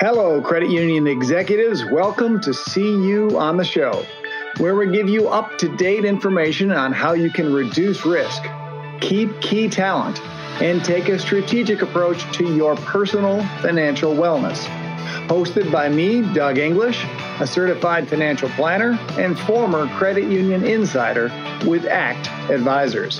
Hello, credit union executives. Welcome to See You on the Show, where we give you up to date information on how you can reduce risk, keep key talent, and take a strategic approach to your personal financial wellness. Hosted by me, Doug English, a certified financial planner and former credit union insider with ACT Advisors.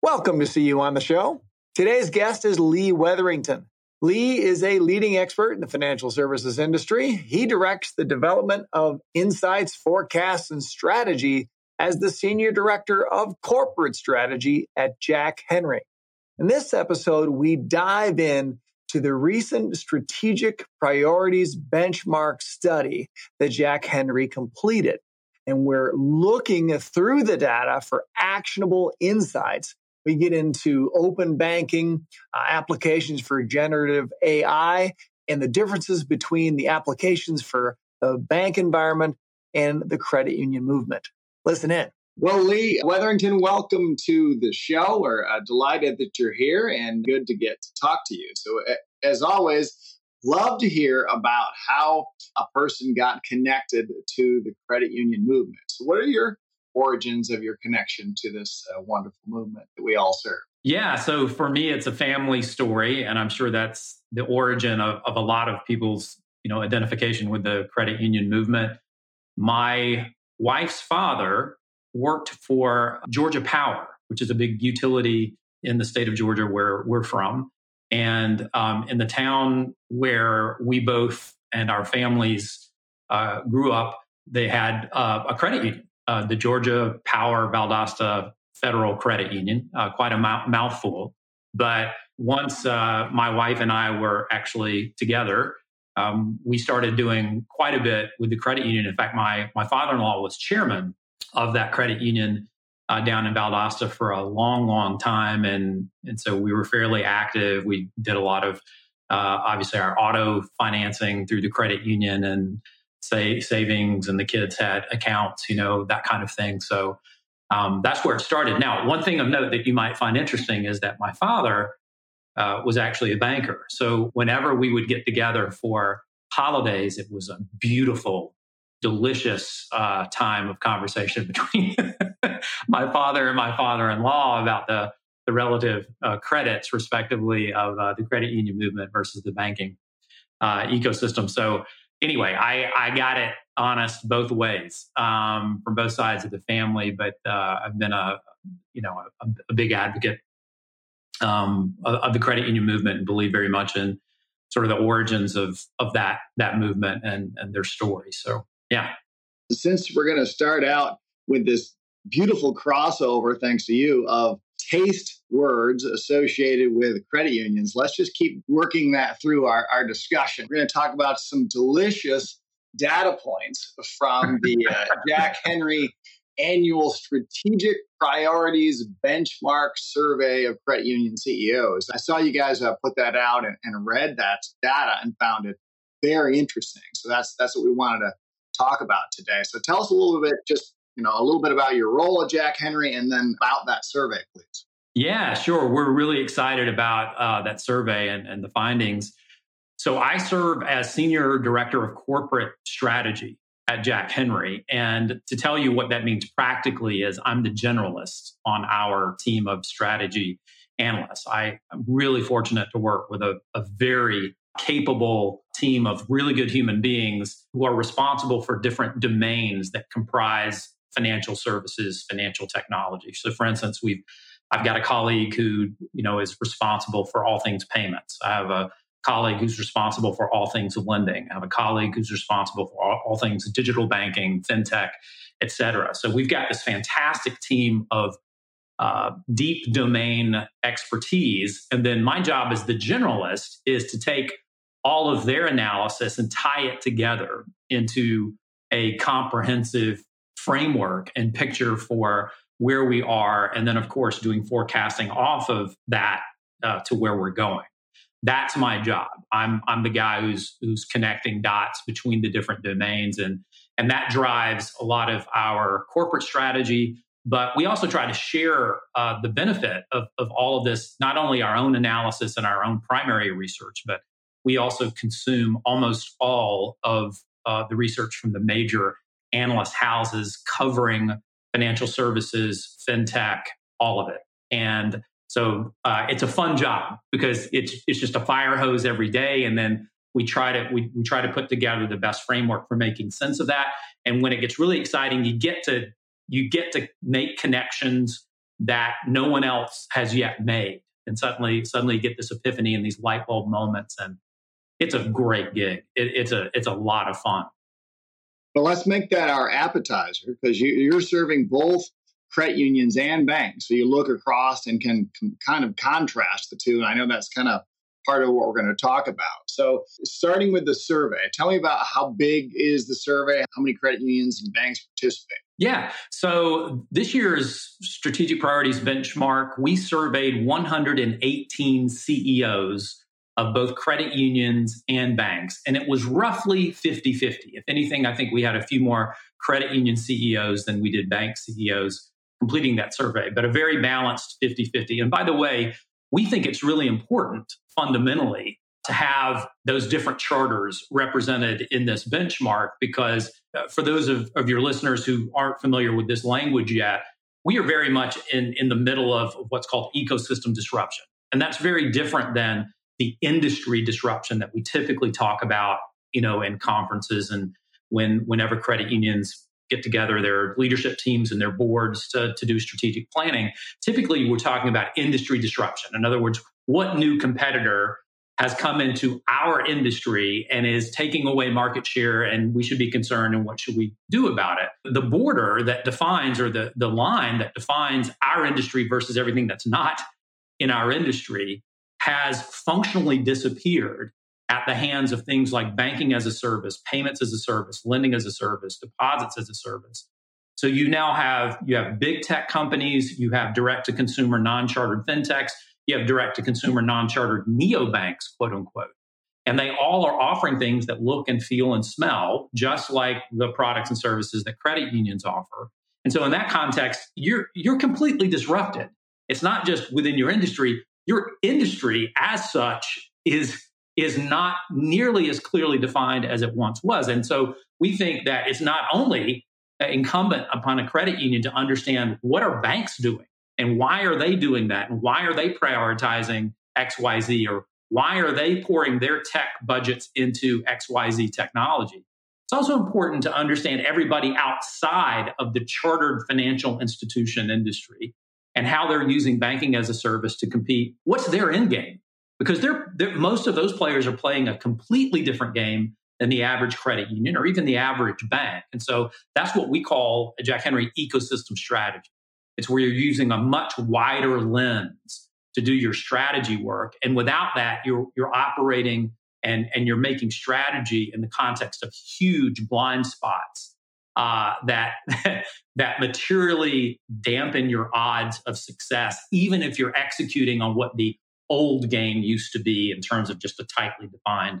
Welcome to See You on the Show. Today's guest is Lee Wetherington. Lee is a leading expert in the financial services industry. He directs the development of insights, forecasts, and strategy as the Senior Director of Corporate Strategy at Jack Henry. In this episode, we dive in to the recent Strategic Priorities Benchmark study that Jack Henry completed. And we're looking through the data for actionable insights we get into open banking, uh, applications for generative AI, and the differences between the applications for the bank environment and the credit union movement. Listen in. Well, Lee Wetherington, welcome to the show. We're uh, delighted that you're here and good to get to talk to you. So, as always, love to hear about how a person got connected to the credit union movement. So, what are your origins of your connection to this uh, wonderful movement that we all serve? Yeah, so for me, it's a family story, and I'm sure that's the origin of, of a lot of people's you know identification with the credit union movement. My wife's father worked for Georgia Power, which is a big utility in the state of Georgia where we're from. And um, in the town where we both and our families uh, grew up, they had uh, a credit union uh, the Georgia Power Valdosta Federal Credit Union, uh, quite a mouthful. But once uh, my wife and I were actually together, um, we started doing quite a bit with the credit union. In fact, my my father in law was chairman of that credit union uh, down in Valdosta for a long, long time, and and so we were fairly active. We did a lot of uh, obviously our auto financing through the credit union and say savings and the kids had accounts, you know, that kind of thing. So um, that's where it started. Now, one thing of note that you might find interesting is that my father uh, was actually a banker. So whenever we would get together for holidays, it was a beautiful, delicious uh, time of conversation between my father and my father-in-law about the the relative uh, credits, respectively, of uh, the credit union movement versus the banking uh, ecosystem. So anyway, I, I got it honest both ways um, from both sides of the family, but uh, I've been a you know a, a big advocate um, of, of, the credit union movement and believe very much in sort of the origins of of that that movement and and their story. So yeah. Since we're going to start out with this beautiful crossover, thanks to you, of taste words associated with credit unions. Let's just keep working that through our, our discussion. We're going to talk about some delicious data points from the uh, Jack Henry annual strategic priorities benchmark survey of credit union CEOs. I saw you guys uh, put that out and, and read that data and found it very interesting. So that's that's what we wanted to talk about today. So tell us a little bit just you know, a little bit about your role at Jack Henry and then about that survey, please. Yeah, sure. We're really excited about uh, that survey and, and the findings. So I serve as Senior Director of Corporate Strategy at Jack Henry. And to tell you what that means practically is I'm the generalist on our team of strategy analysts. I, am really fortunate to work with a, a very capable team of really good human beings who are responsible for different domains that comprise financial services, financial technology. So, for instance, we've I've got a colleague who you know is responsible for all things payments. I have a colleague who's responsible for all things lending. I have a colleague who's responsible for all, all things digital banking, fintech, et cetera. So we've got this fantastic team of uh, deep domain expertise. And then my job as the generalist is to take all of their analysis and tie it together into a comprehensive framework and picture for where we are. And then, of course, doing forecasting off of that uh, to where we're going. That's my job. I'm, I'm the guy who's, who's connecting dots between the different domains. And, and that drives a lot of our corporate strategy, But we also try to share uh, the benefit of, of all of this, not only our own analysis and our own primary research, but we also consume almost all of uh, the research from the major analyst houses covering financial services, fintech, all of it. And so uh, it's a fun job because it's it's just a fire hose every day, and then we try to we, we try to put together the best framework for making sense of that. And when it gets really exciting, you get to you get to make connections that no one else has yet made, and suddenly suddenly you get this epiphany and these light bulb moments, and it's a great gig. It, it's a it's a lot of fun. But let's make that our appetizer because you, you're serving both credit unions and banks. So you look across and can, can kind of contrast the two. And I know that's kind of part of what we're going to talk about. So, starting with the survey, tell me about how big is the survey? How many credit unions and banks participate? Yeah. So, this year's strategic priorities benchmark, we surveyed 118 CEOs of both credit unions and banks, and it was roughly 50 50. If anything, I think we had a few more credit union CEOs than we did bank CEOs completing that survey, but a very balanced 50 50. And by the way, we think it's really important fundamentally to have those different charters represented in this benchmark because uh, for those of, of your listeners who aren't familiar with this language yet, we are very much in, in the middle of what's called ecosystem disruption. And that's very different than the industry disruption that we typically talk about, you know, in conferences and when whenever credit unions get together their leadership teams and their boards to, to do strategic planning. Typically, we're talking about industry disruption. In other words, what new competitor has come into our industry and is taking away market share and we should be concerned and what should we do about it the border that defines or the, the line that defines our industry versus everything that's not in our industry has functionally disappeared at the hands of things like banking as a service, payments as a service, lending as a service, deposits as a service. So you now have you have big tech companies, you have direct to consumer non-chartered fintechs, you have direct to consumer non-chartered neobanks, quote unquote. And they all are offering things that look and feel and smell just like the products and services that credit unions offer. And so in that context, you're you're completely disrupted. It's not just within your industry, your industry as such is is not nearly as clearly defined as it once was. And so we think that it's not only incumbent upon a credit union to understand what are banks doing and why are they doing that and why are they prioritizing XYZ or why are they pouring their tech budgets into XYZ technology. It's also important to understand everybody outside of the chartered financial institution industry and how they're using banking as a service to compete. What's their end game? because they're, they're, most of those players are playing a completely different game than the average credit union or even the average bank. And so that's what we call a Jack Henry ecosystem strategy. It's where you're using a much wider lens to do your strategy work. And without that, you're, you're operating and, and you're making strategy in the context of huge blind spots uh, that, that materially dampen your odds of success, even if you're executing on what the old game used to be in terms of just a tightly defined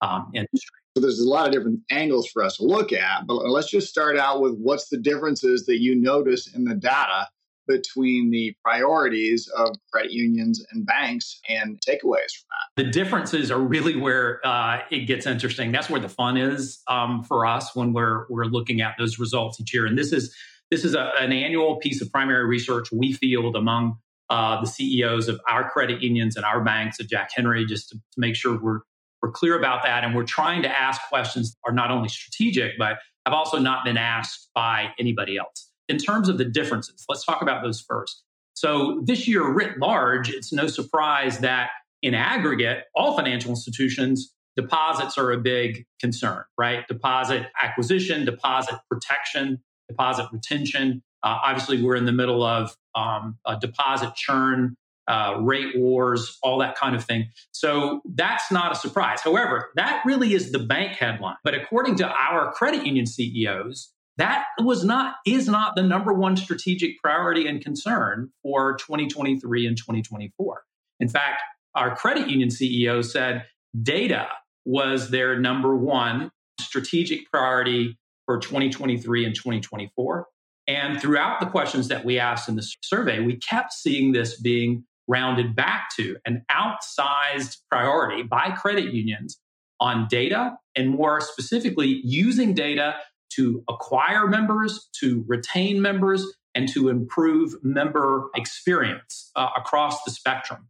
um, industry. So there's a lot of different angles for us to look at, but let's just start out with what's the differences that you notice in the data between the priorities of credit unions and banks and takeaways from that. The differences are really where uh, it gets interesting. That's where the fun is um, for us when we're we're looking at those results each year. And this is this is a, an annual piece of primary research we field among uh, the CEOs of our credit unions and our banks at Jack Henry, just to, to make sure we're we're clear about that. And we're trying to ask questions that are not only strategic, but have also not been asked by anybody else. In terms of the differences, let's talk about those first. So this year, writ large, it's no surprise that in aggregate, all financial institutions, deposits are a big concern, right? Deposit acquisition, deposit protection, deposit retention. Uh, obviously, we're in the middle of um, deposit churn, uh, rate wars, all that kind of thing. So that's not a surprise. However, that really is the bank headline. But according to our credit union CEOs, that was not is not the number one strategic priority and concern for 2023 and 2024. In fact, our credit union CEO said data was their number one strategic priority for 2023 and 2024 And throughout the questions that we asked in the survey, we kept seeing this being rounded back to an outsized priority by credit unions on data and more specifically using data to acquire members, to retain members, and to improve member experience uh, across the spectrum.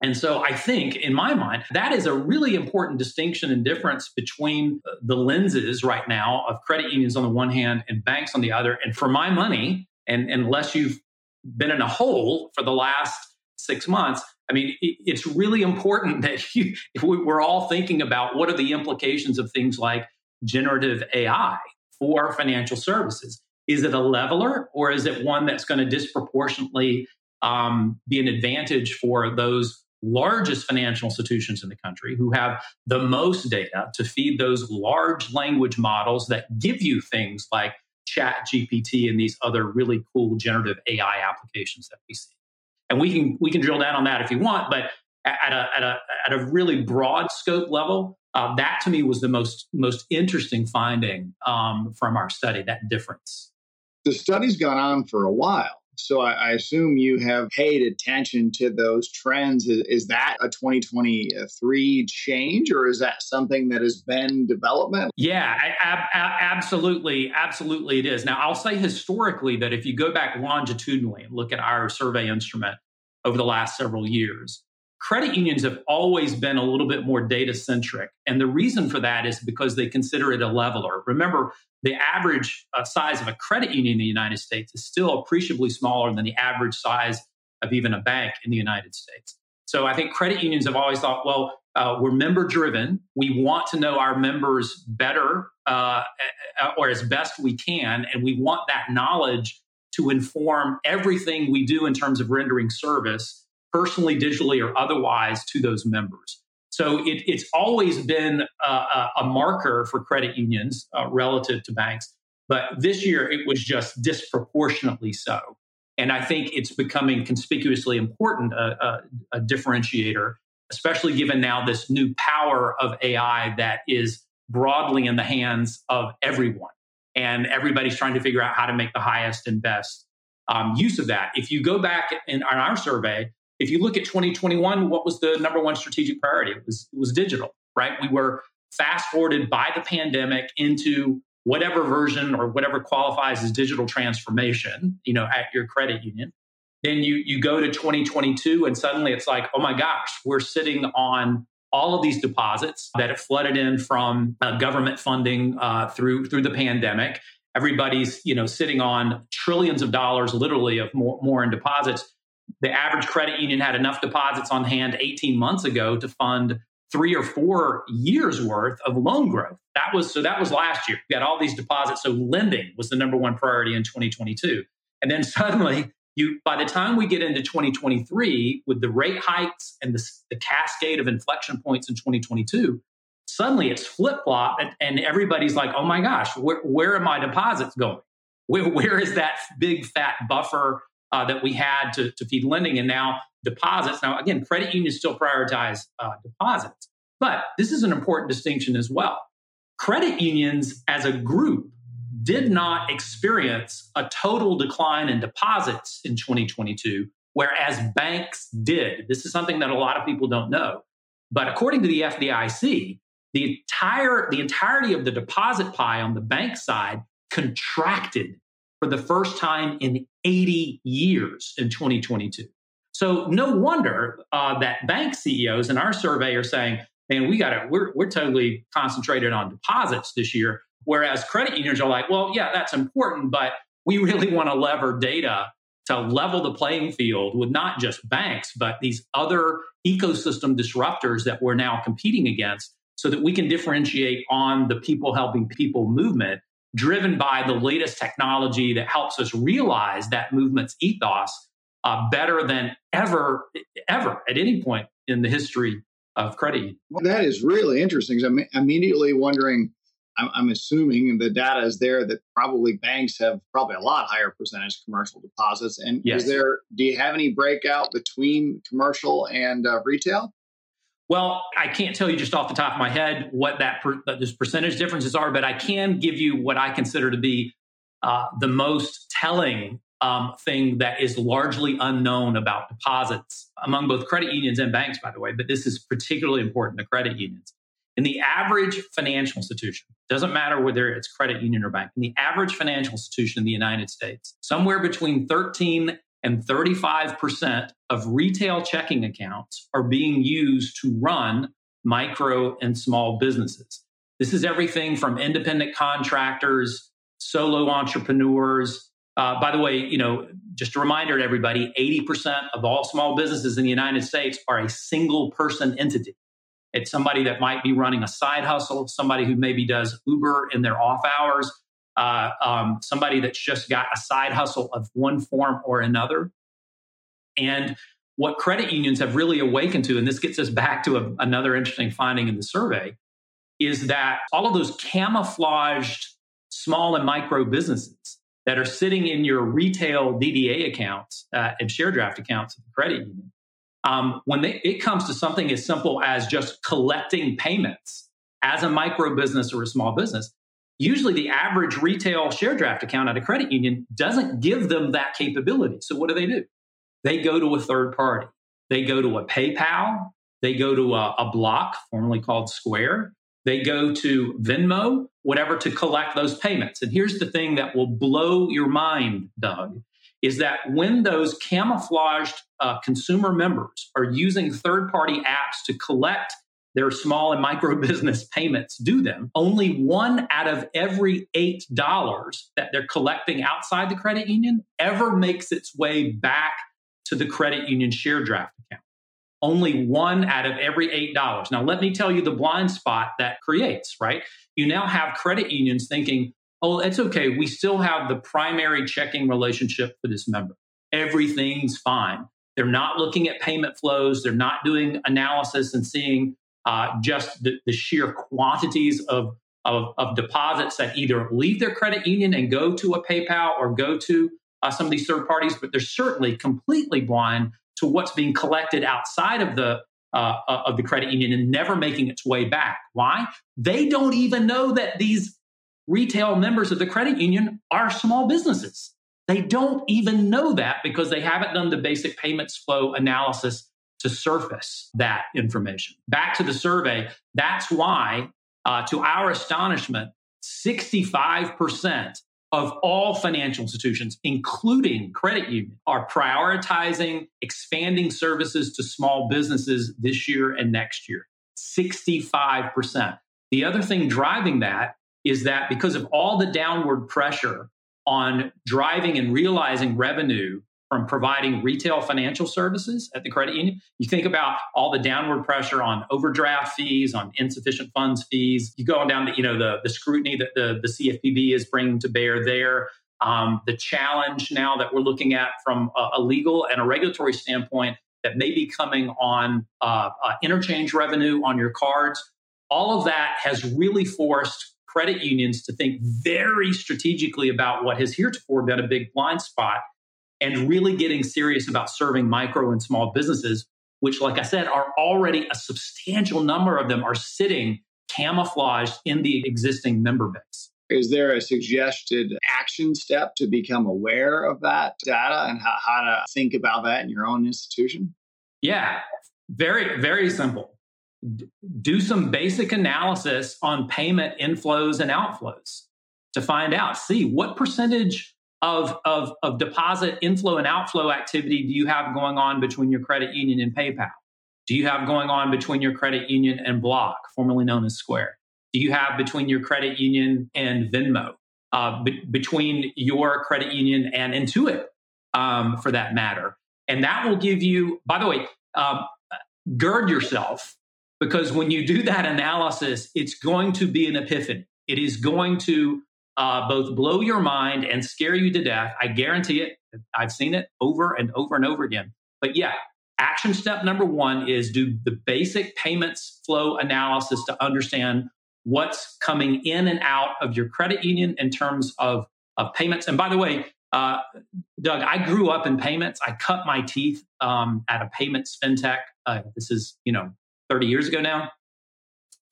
And so I think, in my mind, that is a really important distinction and difference between the lenses right now of credit unions on the one hand and banks on the other. And for my money, and unless you've been in a hole for the last six months, I mean, it's really important that you, we're all thinking about what are the implications of things like generative AI for financial services. Is it a leveler or is it one that's going to disproportionately um, be an advantage for those largest financial institutions in the country who have the most data to feed those large language models that give you things like ChatGPT and these other really cool generative ai applications that we see and we can we can drill down on that if you want but at a at a, at a really broad scope level uh, that to me was the most most interesting finding um, from our study that difference the study's gone on for a while so I, I, assume you have paid attention to those trends. Is, is, that a 2023 change, or is that something that has been development? Yeah, ab- absolutely, absolutely, it is. Now I'll say historically that if you go back longitudinally and look at our survey instrument over the last several years, credit unions have always been a little bit more data centric. And the reason for that is because they consider it a leveler. Remember, the average uh, size of a credit union in the United States is still appreciably smaller than the average size of even a bank in the United States. So I think credit unions have always thought, well, uh, we're member driven. We want to know our members better uh, or as best we can. And we want that knowledge to inform everything we do in terms of rendering service personally, digitally, or otherwise to those members. So it, it's always been a, a, marker for credit unions uh, relative to banks. But this year it was just disproportionately so. And I think it's becoming conspicuously important, a, uh, a, a differentiator, especially given now this new power of AI that is broadly in the hands of everyone. And everybody's trying to figure out how to make the highest and best um, use of that. If you go back in, in our survey, if you look at 2021, what was the number one strategic priority? It was, it was digital, right? We were fast forwarded by the pandemic into whatever version or whatever qualifies as digital transformation, you know, at your credit union. Then you you go to 2022 and suddenly it's like, oh my gosh, we're sitting on all of these deposits that have flooded in from uh, government funding uh, through through the pandemic. Everybody's you know sitting on trillions of dollars, literally, of more, more in deposits the average credit union had enough deposits on hand 18 months ago to fund three or four years worth of loan growth. That was so that was last year. We got all these deposits. So lending was the number one priority in 2022. And then suddenly you by the time we get into 2023 with the rate hikes and the, the cascade of inflection points in 2022, suddenly it's flip-flop and, and everybody's like, oh my gosh, where, where are my deposits going? Where, where is that big fat buffer uh, that we had to, to feed lending and now deposits. Now, again, credit unions still prioritize uh, deposits, but this is an important distinction as well. Credit unions as a group did not experience a total decline in deposits in 2022, whereas banks did. This is something that a lot of people don't know. But according to the FDIC, the entire the entirety of the deposit pie on the bank side contracted for the first time in 80 years in 2022. So no wonder uh, that bank CEOs in our survey are saying, "Man, we got to we're we're totally concentrated on deposits this year." Whereas credit unions are like, "Well, yeah, that's important, but we really want to lever data to level the playing field with not just banks, but these other ecosystem disruptors that we're now competing against, so that we can differentiate on the people helping people movement driven by the latest technology that helps us realize that movement's ethos uh, better than ever, ever at any point in the history of credit. Well, that is really interesting. I'm immediately wondering. I'm, I'm assuming the data is there that probably banks have probably a lot higher percentage commercial deposits. And yes. is there? Do you have any breakout between commercial and uh, retail? Well, I can't tell you just off the top of my head what that per, those percentage differences are, but I can give you what I consider to be uh, the most telling um, thing that is largely unknown about deposits among both credit unions and banks, by the way, but this is particularly important to credit unions. In the average financial institution, doesn't matter whether it's credit union or bank, in the average financial institution in the United States, somewhere between 13 and 35% of retail checking accounts are being used to run micro and small businesses. This is everything from independent contractors, solo entrepreneurs. Uh, by the way, you know, just a reminder to everybody 80% of all small businesses in the United States are a single person entity. It's somebody that might be running a side hustle, somebody who maybe does Uber in their off hours, uh, um, somebody that's just got a side hustle of one form or another. And what credit unions have really awakened to, and this gets us back to a, another interesting finding in the survey, is that all of those camouflaged small and micro businesses that are sitting in your retail DDA accounts uh, and share draft accounts at the credit union um, when they, it comes to something as simple as just collecting payments as a micro business or a small business, usually the average retail share draft account at a credit union doesn't give them that capability. So what do they do? They go to a third party. They go to a PayPal. They go to a, a Block, formerly called Square. They go to Venmo, whatever, to collect those payments. And here's the thing that will blow your mind, Doug, is that when those camouflaged uh, consumer members are using third party apps to collect their small and micro business payments due them, only one out of every eight dollars that they're collecting outside the credit union ever makes its way back to the credit union share draft account. Only one out of every eight dollars. Now, let me tell you the blind spot that creates, right? You now have credit unions thinking, oh, it's okay. We still have the primary checking relationship for this member. Everything's fine. They're not looking at payment flows. They're not doing analysis and seeing uh, just the, the, sheer quantities of, of, of, deposits that either leave their credit union and go to a PayPal or go to uh, some of these third parties, but they're certainly completely blind to what's being collected outside of the uh, of the credit union and never making its way back. Why? They don't even know that these retail members of the credit union are small businesses. They don't even know that because they haven't done the basic payments flow analysis to surface that information. Back to the survey, that's why, uh, to our astonishment, 65% of all financial institutions, including credit unions, are prioritizing expanding services to small businesses this year and next year. 65%. The other thing driving that is that because of all the downward pressure on driving and realizing revenue from providing retail financial services at the credit union. You think about all the downward pressure on overdraft fees, on insufficient funds fees. You go on down to you know the the scrutiny that the the CFPB is bringing to bear there. Um, the challenge now that we're looking at from a, a, legal and a regulatory standpoint that may be coming on uh, uh, interchange revenue on your cards. All of that has really forced credit unions to think very strategically about what has heretofore been a big blind spot and really getting serious about serving micro and small businesses, which, like I said, are already a substantial number of them are sitting camouflaged in the existing member base. Is there a suggested action step to become aware of that data and how, how to think about that in your own institution? Yeah, very, very simple do some basic analysis on payment inflows and outflows to find out see what percentage of, of, of deposit inflow and outflow activity do you have going on between your credit union and paypal? Do you have going on between your credit union and block formerly known as square? Do you have between your credit union and venmo uh, be- between your credit union and intuit um, for that matter? And that will give you by the way um, gird yourself because when you do that analysis, it's going to be an epiphany. It is going to uh, both blow your mind and scare you to death. I guarantee it. I've seen it over and over and over again. But yeah, action step number one is do the basic payments flow analysis to understand what's coming in and out of your credit union in terms of, of payments. And by the way, uh, Doug, I grew up in payments. I cut my teeth um, at a payments fintech. Uh, this is, you know, 30 years ago now.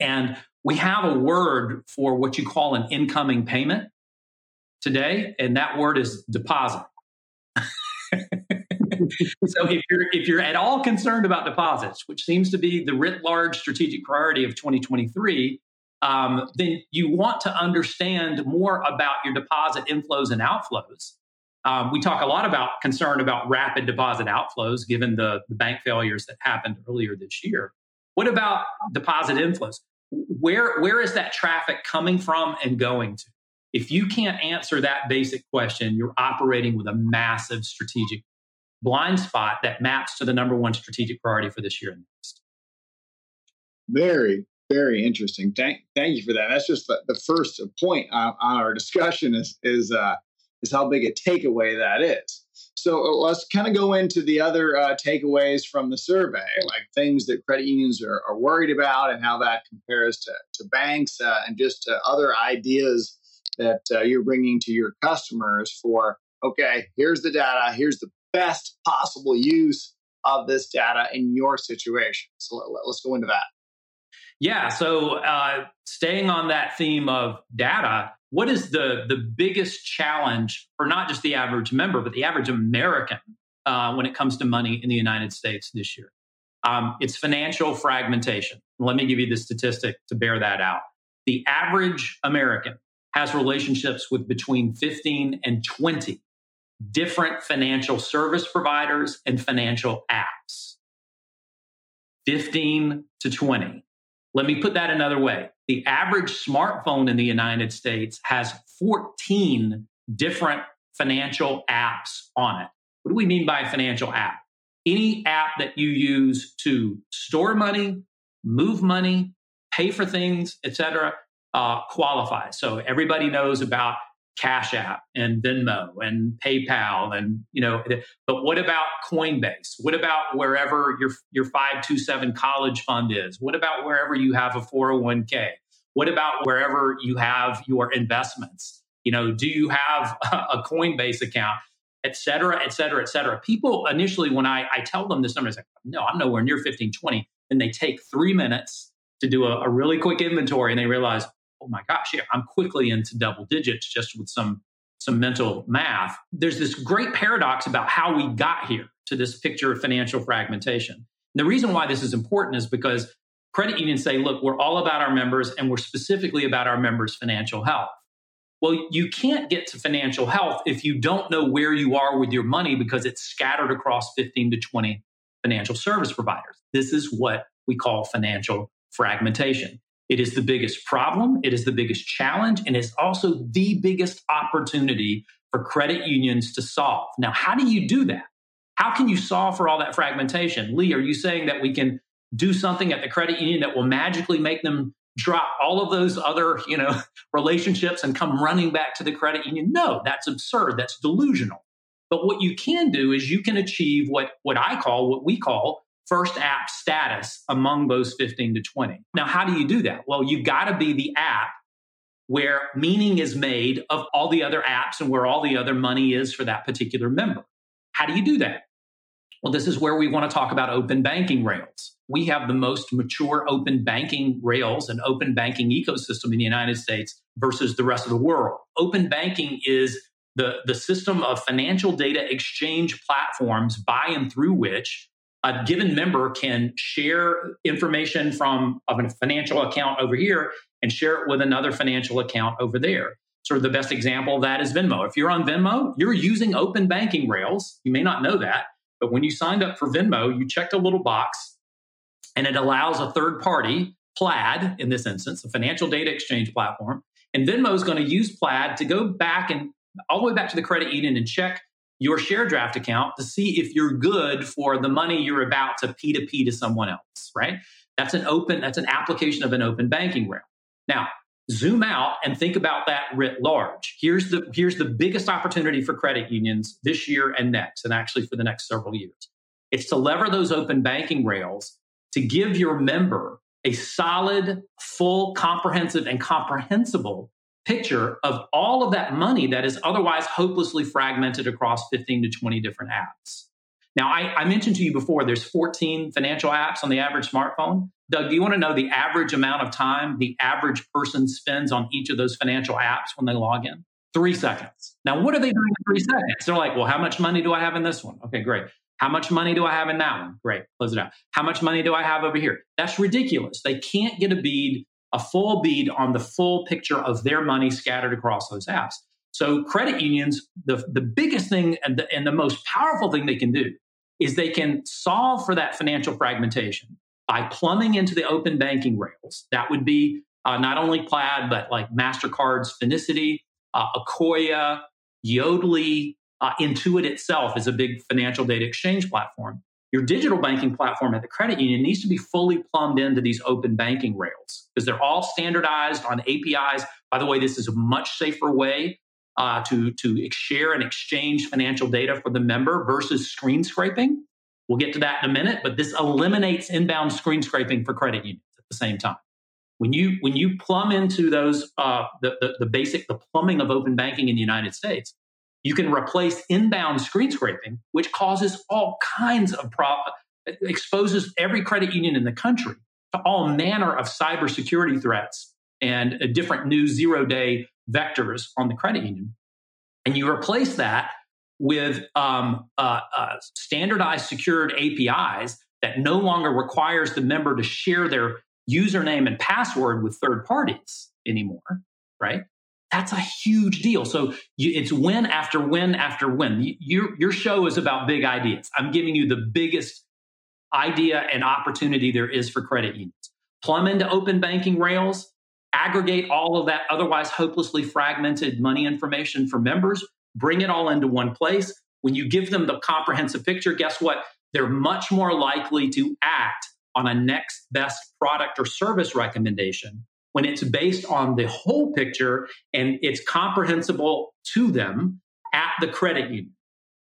And we have a word for what you call an incoming payment. today, and that word is deposit. so if you're if you're at all concerned about deposits, which seems to be the writ large strategic priority of 2023, um, then you want to understand more about your deposit inflows and outflows. Um, we talk a lot about concern about rapid deposit outflows, given the, the bank failures that happened earlier this year. What about deposit inflows? Where where is that traffic coming from and going to? If you can't answer that basic question, you're operating with a massive strategic blind spot that maps to the number one strategic priority for this year and next. Very, very interesting. Thank, thank you for that. That's just the, the first point on, on, our discussion is is uh, is how big a takeaway that is. So uh, let's kind of go into the other uh, takeaways from the survey, like things that credit unions are, are worried about and how that compares to, to banks uh, and just uh, other ideas that uh, you're bringing to your customers for, okay, here's the data, here's the best possible use of this data in your situation. So let, us go into that. Yeah. So uh, staying on that theme of data, what is the the biggest challenge for not just the average member, but the average American uh, when it comes to money in the United States this year? Um, it's financial fragmentation. Let me give you the statistic to bear that out. The average American has relationships with between 15 and 20 different financial service providers and financial apps. 15 to 20. Let me put that another way. The average smartphone in the United States has 14 different financial apps on it. What do we mean by financial app? Any app that you use to store money, move money, pay for things, etc., uh, qualifies. So everybody knows about Cash App and Venmo and PayPal and you know but what about Coinbase? What about wherever your your 527 college fund is? What about wherever you have a 401k? What about wherever you have your investments? You know, do you have a Coinbase account? Et cetera, et cetera, et cetera. People initially, when I, I tell them this number, it's like, no, I'm nowhere near 1520. And they take three minutes to do a, a really quick inventory and they realize, oh my gosh, yeah, I'm quickly into double digits just with some some mental math. There's this great paradox about how we got here to this picture of financial fragmentation. And the reason why this is important is because credit unions say, look, we're all about our members and we're specifically about our members' financial health. Well, you can't get to financial health if you don't know where you are with your money because it's scattered across 15 to 20 financial service providers. This is what we call financial fragmentation. It is the biggest problem, it is the biggest challenge, and it's also the biggest opportunity for credit unions to solve. Now, how do you do that? How can you solve for all that fragmentation? Lee, are you saying that we can do something at the credit union that will magically make them drop all of those other, you know, relationships and come running back to the credit union? No, that's absurd. That's delusional. But what you can do is you can achieve what what I call what we call first app status among those 15 to 20. Now, how do you do that? Well, you've got to be the app where meaning is made of all the other apps and where all the other money is for that particular member. How do you do that? Well, this is where we want to talk about open banking rails. We have the most mature open banking rails and open banking ecosystem in the United States versus the rest of the world. Open banking is the, the system of financial data exchange platforms by and through which a given member can share information from a financial account over here and share it with another financial account over there. Sort of the best example of that is Venmo. If you're on Venmo, you're using open banking rails. You may not know that, but when you signed up for Venmo, you checked a little box and it allows a third party, Plaid in this instance, a financial data exchange platform. And Venmo is going to use Plaid to go back and all the way back to the credit union and check your share draft account to see if you're good for the money you're about to P2P to someone else, right? That's an open, that's an application of an open banking rail. Now, zoom out and think about that writ large. Here's the here's the biggest opportunity for credit unions this year and next, and actually for the next several years. It's to lever those open banking rails to give your member a solid, full, comprehensive, and comprehensible picture of all of that money that is otherwise hopelessly fragmented across 15 to 20 different apps. Now, I, I, mentioned to you before there's 14 financial apps on the average smartphone. Doug, do you want to know the average amount of time the average person spends on each of those financial apps when they log in? Three seconds. Now, what are they doing in three seconds? They're like, well, how much money do I have in this one? Okay, great. How much money do I have in that one? Great, close it out. How much money do I have over here? That's ridiculous. They can't get a bead, a full bead on the full picture of their money scattered across those apps. So credit unions, the, the biggest thing and the, and the most powerful thing they can do is they can solve for that financial fragmentation by plumbing into the open banking rails. That would be uh, not only Plaid, but like MasterCard's Finicity, uh, Akoya, Yodlee, uh, Intuit itself is a big financial data exchange platform. Your digital banking platform at the credit union needs to be fully plumbed into these open banking rails because they're all standardized on APIs. By the way, this is a much safer way uh, to, to share and exchange financial data for the member versus screen scraping. We'll get to that in a minute, but this eliminates inbound screen scraping for credit unions at the same time. When you when you plumb into those uh, the, the, the basic the plumbing of open banking in the United States, you can replace inbound screen scraping, which causes all kinds of problems, exposes every credit union in the country to all manner of cybersecurity threats and uh, different new zero day vectors on the credit union. And you replace that with um, uh, uh, standardized secured APIs that no longer requires the member to share their username and password with third parties anymore, right? That's a huge deal. So you, it's win after win after win. Your, your show is about big ideas. I'm giving you the biggest idea and opportunity there is for credit unions. Plumb into open banking rails, aggregate all of that otherwise hopelessly fragmented money information for members, bring it all into one place. When you give them the comprehensive picture, guess what? They're much more likely to act on a next best product or service recommendation when it's based on the whole picture and it's comprehensible to them at the credit union.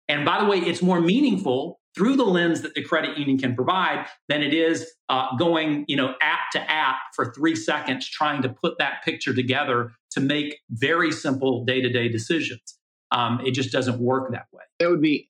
And by the way, it's more meaningful through the lens that the credit union can provide than it is uh, going, you know, app to app for three seconds trying to put that picture together to make very simple day to day decisions. Um, it just doesn't work that way. That would be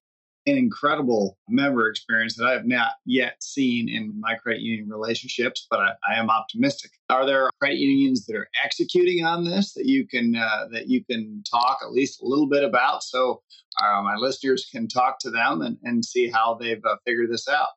an incredible member experience that I have not yet seen in my credit union relationships, but I, I am optimistic. Are there credit unions that are executing on this that you can uh, that you can talk at least a little bit about, so uh, my listeners can talk to them and, and see how they've uh, figured this out?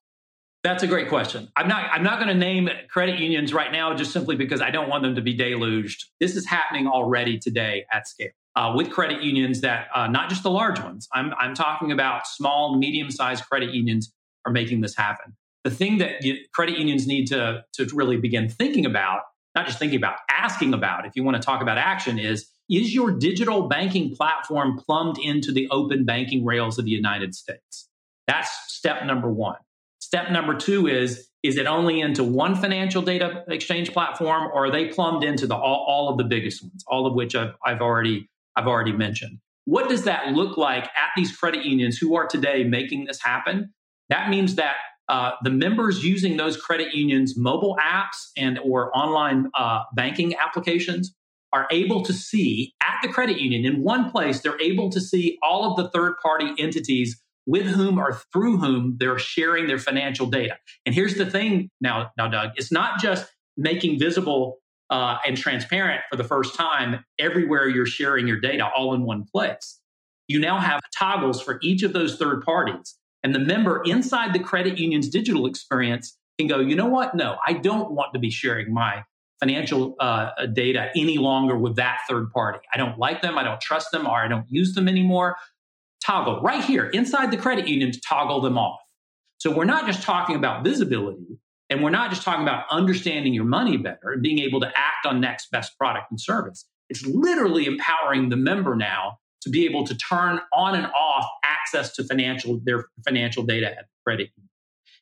That's a great question. I'm not I'm not going to name credit unions right now just simply because I don't want them to be deluged. This is happening already today at scale uh, with credit unions that uh, not just the large ones. I'm, I'm talking about small, medium sized credit unions are making this happen. The thing that you, credit unions need to, to really begin thinking about, not just thinking about, asking about, if you want to talk about action, is is your digital banking platform plumbed into the open banking rails of the United States? That's step number one. Step number two is is it only into one financial data exchange platform or are they plumbed into the all, all of the biggest ones, all of which I've, I've already I've already mentioned. What does that look like at these credit unions who are today making this happen? That means that uh, the members using those credit unions' mobile apps and or online uh, banking applications are able to see at the credit union in one place. They're able to see all of the third-party entities with whom or through whom they're sharing their financial data. And here's the thing now, now, Doug, it's not just making visible uh, and transparent for the first time everywhere you're sharing your data all in one place. You now have toggles for each of those third parties. And the member inside the credit union's digital experience can go, you know what? No, I don't want to be sharing my financial uh, data any longer with that third party. I don't like them. I don't trust them or I don't use them anymore. Toggle right here inside the credit union to toggle them off. So we're not just talking about visibility, and we're not just talking about understanding your money better and being able to act on next best product and service. It's literally empowering the member now to be able to turn on and off access to financial their financial data at credit.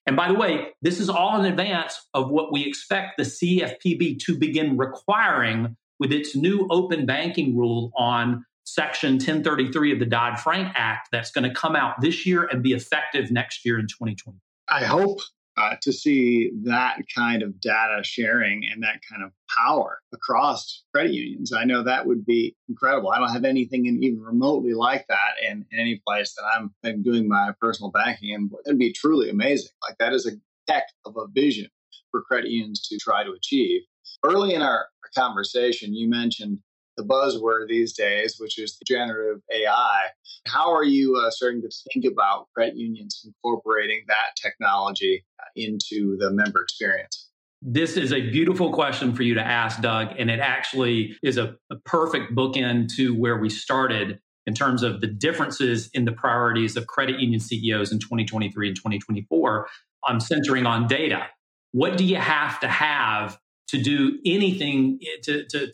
And by the way, this is all in advance of what we expect the CFPB to begin requiring with its new open banking rule on Section 1033 of the Dodd Frank Act that's going to come out this year and be effective next year in 2020. I hope uh, to see that kind of data sharing and that kind of power across credit unions. I know that would be incredible. I don't have anything in, even remotely like that in, in any place that I'm, doing my personal banking in. It'd be truly amazing. Like that is a heck of a vision for credit unions to try to achieve. Early in our conversation, you mentioned the buzzword these days, which is the generative AI. How are you uh, starting to think about credit unions incorporating that technology uh, into the member experience? This is a beautiful question for you to ask, Doug, and it actually is a, a perfect bookend to where we started in terms of the differences in the priorities of credit union CEOs in 2023 and 2024. I'm centering on data. What do you have to have to do anything to, to,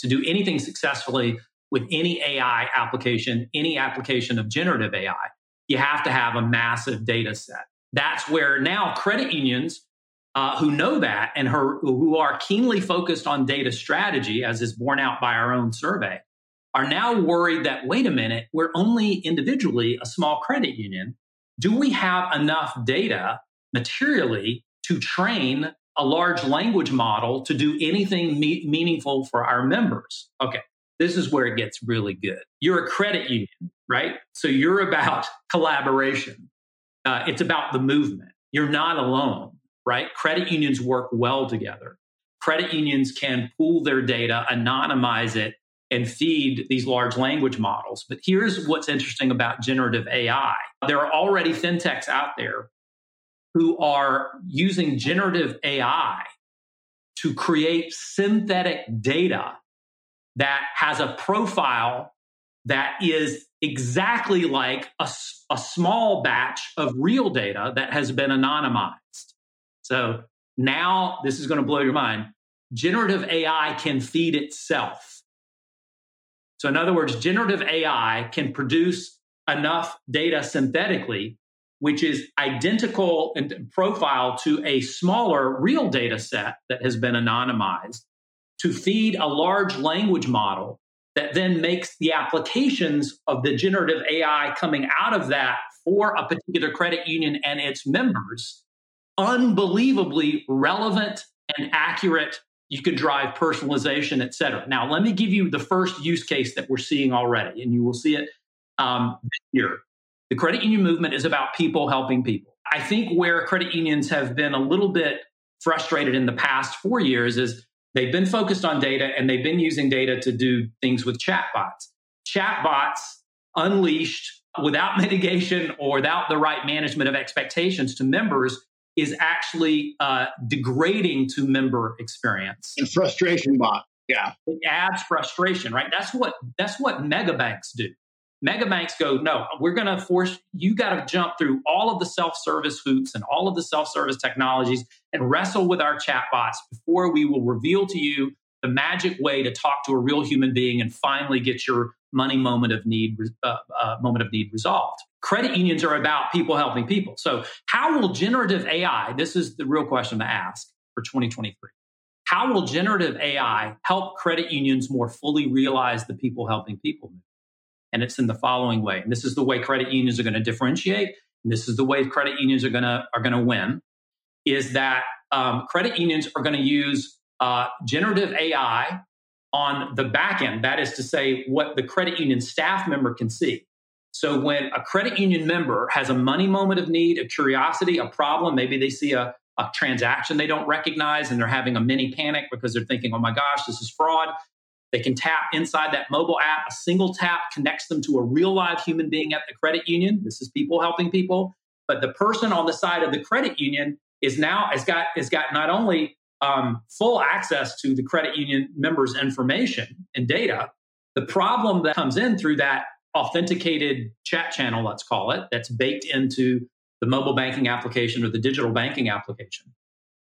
to do anything successfully with any AI application, any application of generative AI? You have to have a massive data set. That's where now credit unions uh, who know that and her, who are keenly focused on data strategy, as is borne out by our own survey, are now worried that, wait a minute, we're only individually a small credit union. Do we have enough data materially to train a large language model to do anything me- meaningful for our members? Okay, this is where it gets really good. You're a credit union, right? So you're about collaboration. Uh, it's about the movement. You're not alone, right? Credit unions work well together. Credit unions can pool their data, anonymize it, and feed these large language models. But here's what's interesting about generative AI there are already fintechs out there who are using generative AI to create synthetic data that has a profile that is exactly like a, a small batch of real data that has been anonymized. So now this is going to blow your mind. Generative AI can feed itself. So, in other words, generative AI can produce enough data synthetically which is identical in profile to a smaller real data set that has been anonymized to feed a large language model that then makes the applications of the generative AI coming out of that for a particular credit union and its members unbelievably relevant and accurate. You could drive personalization, et cetera. Now, let me give you the first use case that we're seeing already, and you will see it um, here. The credit union movement is about people helping people. I think where credit unions have been a little bit frustrated in the past four years is they've been focused on data and they've been using data to do things with chatbots. Chatbots unleashed without mitigation or without the right management of expectations to members is actually uh, degrading to member experience. And frustration bot. Yeah. It adds frustration, right? That's what that's what mega banks do. Mega banks go, no, we're going to force you got to jump through all of the self service hoops and all of the self service technologies and wrestle with our chatbots before we will reveal to you the magic way to talk to a real human being and finally get your money moment of need uh, uh, moment of need resolved. Credit unions are about people helping people. So, how will generative AI? This is the real question to ask for 2023. How will generative AI help credit unions more fully realize the people helping people and it's in the following way. And this is the way credit unions are going to differentiate. And this is the way credit unions are going to are going to win. Is that um, credit unions are going to use uh, generative AI on the back end. That is to say, what the credit union staff member can see. So when a credit union member has a money moment of need, a curiosity, a problem, maybe they see a, a transaction they don't recognize and they're having a mini panic because they're thinking, oh my gosh, this is fraud. They can tap inside that mobile app. A single tap connects them to a real live human being at the credit union. This is people helping people. But the person on the side of the credit union is now has got has got not only um, full access to the credit union members' information and data. The problem that comes in through that authenticated chat channel, let's call it, that's baked into the mobile banking application or the digital banking application.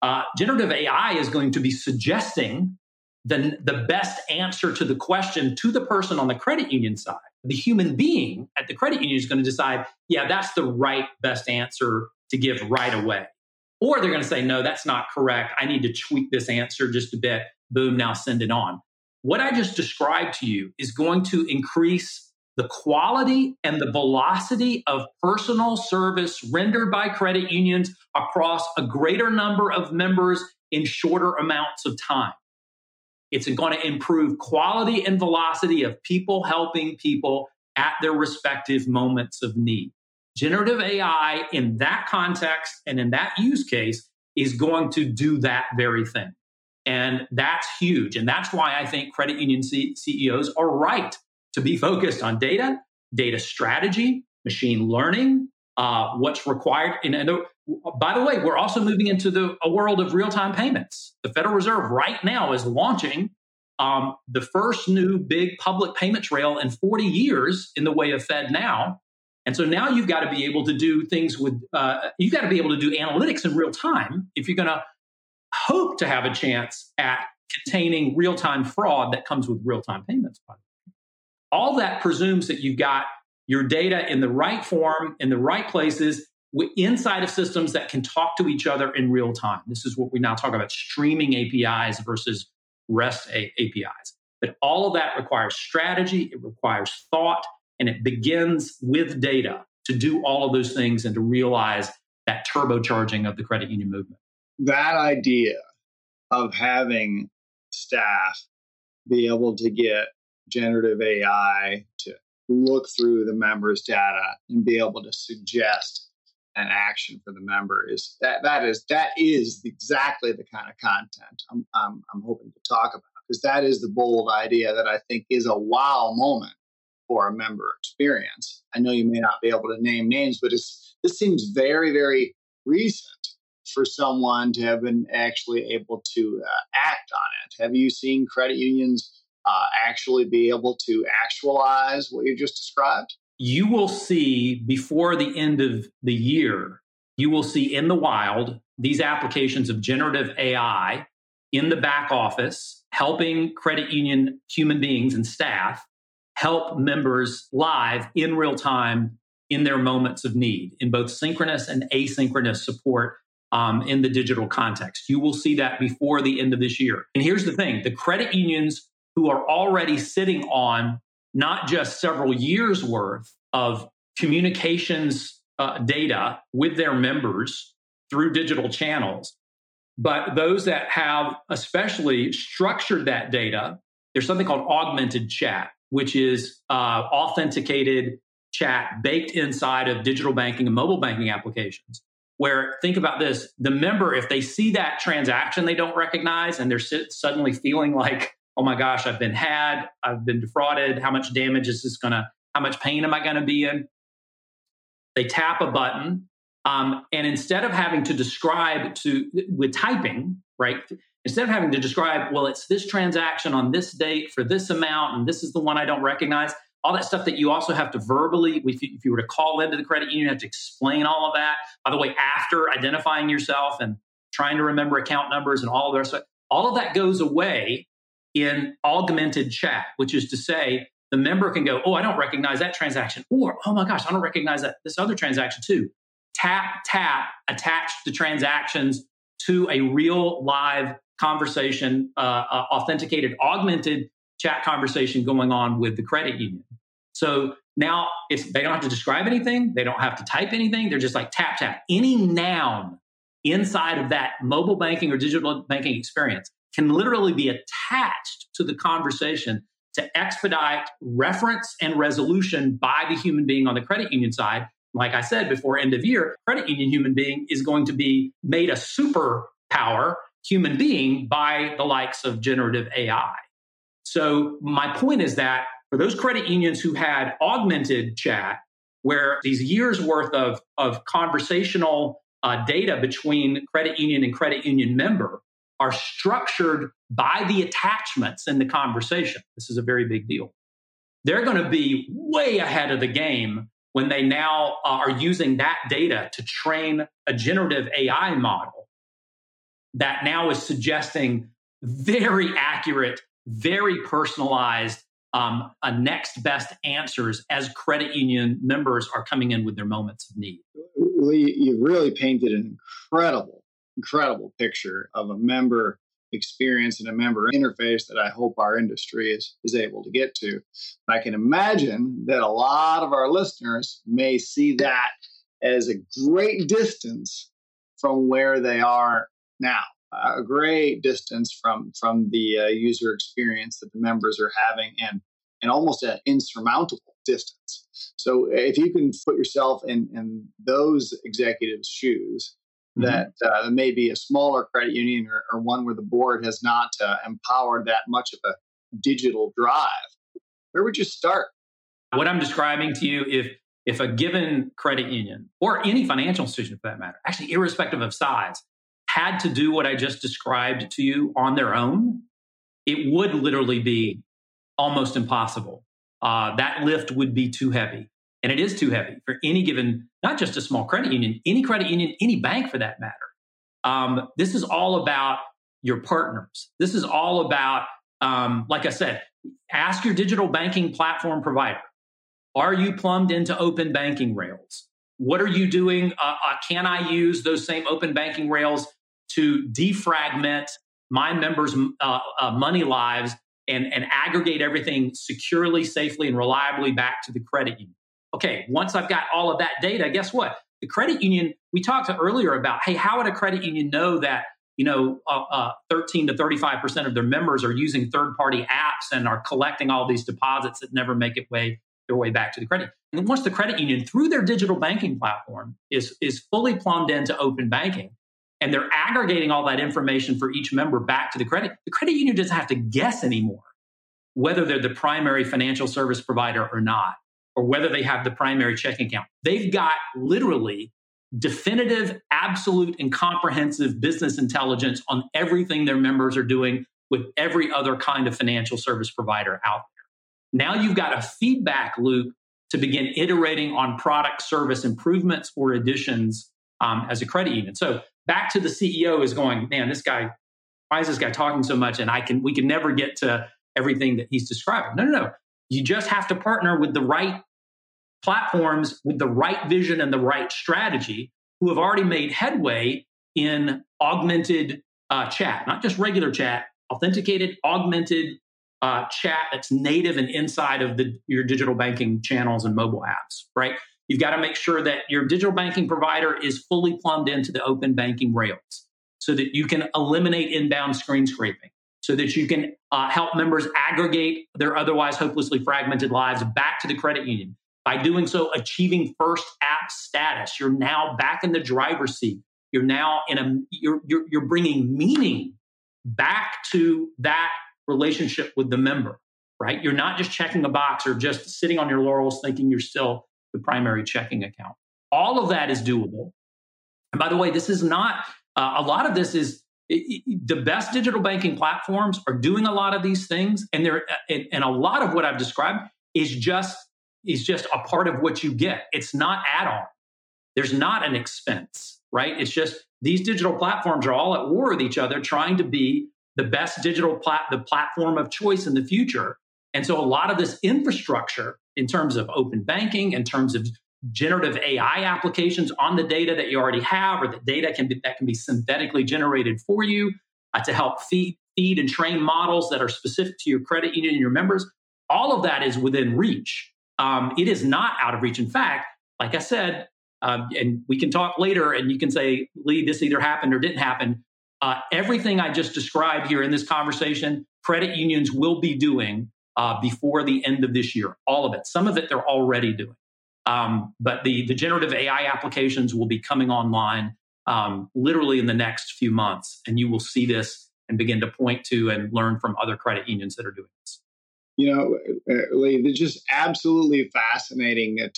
Uh, generative AI is going to be suggesting the, the best answer to the question to the person on the credit union side. The human being at the credit union is going to decide, yeah, that's the right best answer to give right away. Or they're going to say, no, that's not correct. I need to tweak this answer just a bit. Boom, now send it on. What I just described to you is going to increase the quality and the velocity of personal service rendered by credit unions across a greater number of members in shorter amounts of time. It's going to improve quality and velocity of people helping people at their respective moments of need. Generative AI in that context and in that use case is going to do that very thing. And that's huge. And that's why I think credit union C- CEOs are right to be focused on data, data strategy, machine learning, uh, what's required. And by the way, we're also moving into the, a world of real time payments. The Federal Reserve right now is launching um, the first new big public payment rail in 40 years in the way of FedNow. And so now you've got to be able to do things with, uh, you've got to be able to do analytics in real time if you're going to hope to have a chance at containing real time fraud that comes with real time payments. All that presumes that you've got your data in the right form, in the right places, inside of systems that can talk to each other in real time. This is what we now talk about streaming APIs versus REST APIs. But all of that requires strategy, it requires thought, and it begins with data to do all of those things and to realize that turbocharging of the credit union movement. That idea of having staff be able to get generative AI to look through the members' data and be able to suggest an action for the member is that that is that is exactly the kind of content I'm I'm, I'm hoping to talk about because that is the bold idea that I think is a wow moment for a member experience. I know you may not be able to name names, but it's this seems very very recent for someone to have been actually able to uh, act on it. Have you seen credit unions uh, actually be able to actualize what you just described? You will see before the end of the year, you will see in the wild these applications of generative AI in the back office, helping credit union human beings and staff help members live in real time in their moments of need in both synchronous and asynchronous support um, in the digital context. You will see that before the end of this year. And here's the thing the credit unions who are already sitting on not just several years worth of communications uh, data with their members through digital channels, but those that have especially structured that data, there's something called augmented chat, which is uh, authenticated chat baked inside of digital banking and mobile banking applications where think about this the member if they see that transaction they don't recognize and they're suddenly feeling like oh my gosh i've been had i've been defrauded how much damage is this going to how much pain am i going to be in they tap a button um, and instead of having to describe to with typing right instead of having to describe well it's this transaction on this date for this amount and this is the one i don't recognize all that stuff that you also have to verbally, if you, if you were to call into the credit union, have to explain all of that. By the way, after identifying yourself and trying to remember account numbers and all of the rest of it, all of that goes away in augmented chat, which is to say, the member can go, Oh, I don't recognize that transaction. Or, Oh my gosh, I don't recognize that this other transaction too. Tap, tap, attach the transactions to a real live conversation, uh, uh, authenticated, augmented chat conversation going on with the credit union. So now if they don't have to describe anything, they don't have to type anything, they're just like tap tap. Any noun inside of that mobile banking or digital banking experience can literally be attached to the conversation to expedite reference and resolution by the human being on the credit union side. Like I said before end of year, credit union human being is going to be made a superpower human being by the likes of generative AI. So my point is that for those credit unions who had augmented chat, where these years worth of, of conversational uh, data between credit union and credit union member are structured by the attachments in the conversation. This is a very big deal. They're going to be way ahead of the game when they now are using that data to train a generative AI model that now is suggesting very accurate very personalized um, a next best answers as credit union members are coming in with their moments of need. You really painted an incredible, incredible picture of a member experience and a member interface that I hope our industry is, is able to get to. I can imagine that a lot of our listeners may see that as a great distance from where they are now a great distance from from the uh, user experience that the members are having and and almost an insurmountable distance so if you can put yourself in in those executives shoes. That uh, maybe a smaller credit union or, or, one where the board has not uh, empowered that much of a digital drive. Where would you start? What I'm describing to you, if if a given credit union or any financial institution for that matter, actually irrespective of size, had to do what I just described to you on their own, it would literally be almost impossible. Uh, that lift would be too heavy. And it is too heavy for any given, not just a small credit union, any credit union, any bank for that matter. Um, this is all about your partners. This is all about, um, like I said, ask your digital banking platform provider are you plumbed into open banking rails? What are you doing? Uh, uh, can I use those same open banking rails to defragment my members' uh, uh, money lives and, and aggregate everything securely, safely, and reliably back to the credit union? Okay, once I've got all of that data, guess what? The credit union, we talked to earlier about, hey, how would a credit union know that you know, uh, uh, 13 to 35% of their members are using third party apps and are collecting all these deposits that never make it way their way back to the credit. And once the credit union, through their digital banking platform, is, is fully plumbed into open banking, and they're aggregating all that information for each member back to the credit, the credit union doesn't have to guess anymore whether they're the primary financial service provider or not, or whether they have the primary checking account. They've got literally definitive, absolute, and comprehensive business intelligence on everything their members are doing with every other kind of financial service provider out there. Now you've got a feedback loop to begin iterating on product service improvements or additions um, as a credit union. So back to the CEO is going, man, this guy, why is this guy talking so much? And I can we can never get to everything that he's describing. No, no, no. You just have to partner with the right platforms with the right vision and the right strategy who have already made headway in augmented uh, chat, not just regular chat, authenticated, augmented uh, chat that's native and inside of the, your digital banking channels and mobile apps, right? You've got to make sure that your digital banking provider is fully plumbed into the open banking rails so that you can eliminate inbound screen scraping, so that you can uh, help members aggregate their otherwise hopelessly fragmented lives back to the credit union. By doing so, achieving first app status, you're now back in the driver's seat. You're now in a you're, you're, you're bringing meaning back to that relationship with the member, right? You're not just checking a box or just sitting on your laurels thinking you're still the primary checking account. All of that is doable. And by the way, this is not, uh, a lot of this is the best digital banking platforms are doing a lot of these things. And they're, uh, and, and a lot of what I've described is just, is just a part of what you get. It's not add on. There's not an expense, right? It's just these digital platforms are all at war with each other, trying to be the best digital plat- the platform of choice in the future. And so a lot of this infrastructure in terms of open banking, in terms of generative AI applications on the data that you already have, or the data can be, that can be synthetically generated for you uh, to help feed, feed and train models that are specific to your credit union and your members. All of that is within reach. Um, it is not out of reach. In fact, like I said, uh, and we can talk later, and you can say, Lee, this either happened or didn't happen. Uh, everything I just described here in this conversation, credit unions will be doing uh, before the end of this year. All of it. Some of it they're already doing. Um, but the, the generative AI applications will be coming online um, literally in the next few months. And you will see this and begin to point to and learn from other credit unions that are doing this you know, uh, Lee, they're just absolutely fascinating, uh,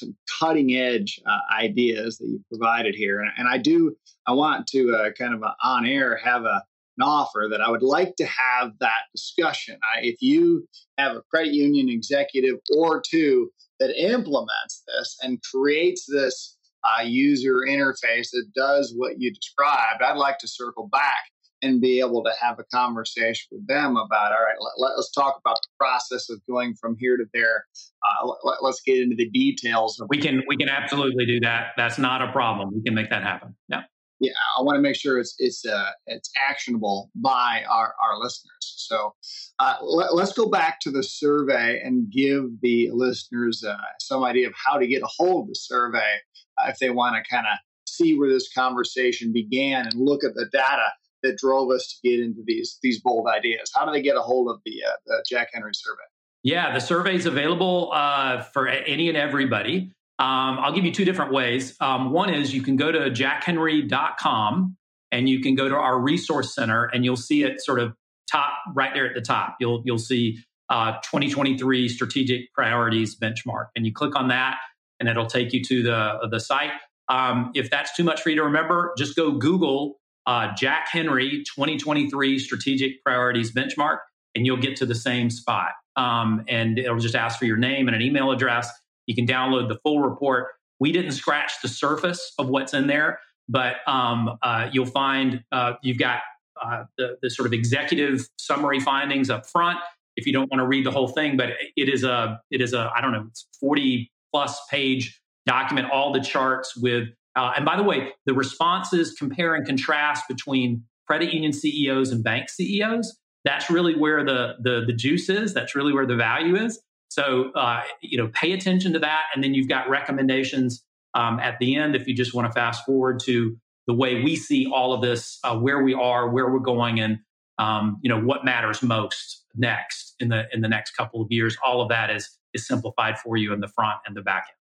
cutting edge uh, ideas that you've provided here. And, and I do, I want to uh, kind of uh, on air have a, an offer that I would like to have that discussion. I, if you have a credit union executive or two that implements this and creates this uh, user interface that does what you described, I'd like to circle back and be able to have a conversation with them about all right let, us talk about the process of going from here to there. Uh, let, us get into the details we can we can absolutely do that. That's not a problem. We can make that happen. Yeah. Yeah i want to make sure it's it's uh, it's actionable by our our listeners so uh, let, us go back to the survey and give the listeners uh, some idea of how to get a hold of the survey uh, if they want to kind of see where this conversation began and look at the data that drove us to get into these these bold ideas? How do they get a hold of the, uh, the Jack Henry survey? Yeah, the survey is available uh, for any and everybody. Um, I'll give you two different ways. Um, one is you can go to jackhenry.com and you can go to our resource center and you'll see it sort of top right there at the top. You'll you'll see uh, 2023 strategic priorities benchmark, and you click on that, and it'll take you to the the site. Um, if that's too much for you to remember, just go Google uh, Jack Henry 2023 strategic priorities benchmark, and you'll get to the same spot. Um, and it'll just ask for your name and an email address. You can download the full report. We didn't scratch the surface of what's in there, but um, uh, you'll find uh, you've got uh, the, the sort of executive summary findings up front. If you don't want to read the whole thing, but it is a it is a I don't know it's forty plus page document, all the charts with. Uh, and by the way, the responses compare and contrast between credit union CEOs and bank CEOs. That's really where the the the juice is. That's really where the value is. So uh, you know, pay attention to that, and then you've got recommendations um, at the end if you just want to fast forward to the way we see all of this, uh, where we are, where we're going, and um, you know what matters most next in the in the next couple of years. All of that is is simplified for you in the front and the back end.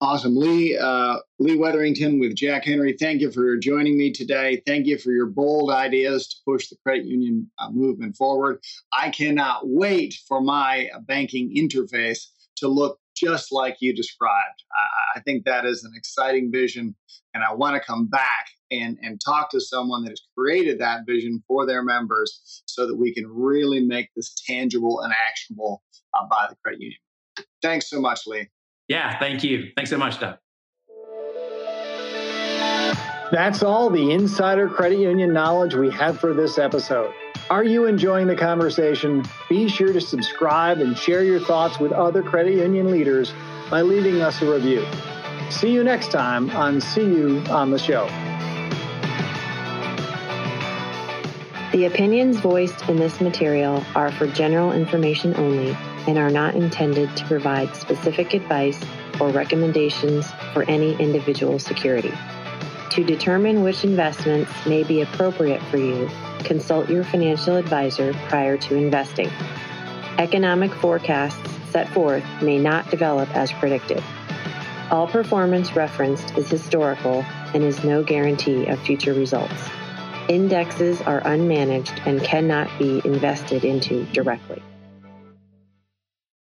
Awesome. Lee, uh, Lee Wetherington with Jack Henry, thank you for joining me today. Thank you for your bold ideas to push the credit union uh, movement forward. I cannot wait for my banking interface to look just like you described. I, I think that is an exciting vision, and I want to come back and, and talk to someone that has created that vision for their members so that we can really make this tangible and actionable uh, by the credit union. Thanks so much, Lee. Yeah, thank you. Thanks so much, Doug. That's all the insider credit union knowledge we have for this episode. Are you enjoying the conversation? Be sure to subscribe and share your thoughts with other credit union leaders by leaving us a review. See you next time on See You on the Show. The opinions voiced in this material are for general information only and are not intended to provide specific advice or recommendations for any individual security. To determine which investments may be appropriate for you, consult your financial advisor prior to investing. Economic forecasts set forth may not develop as predicted. All performance referenced is historical and is no guarantee of future results. Indexes are unmanaged and cannot be invested into directly.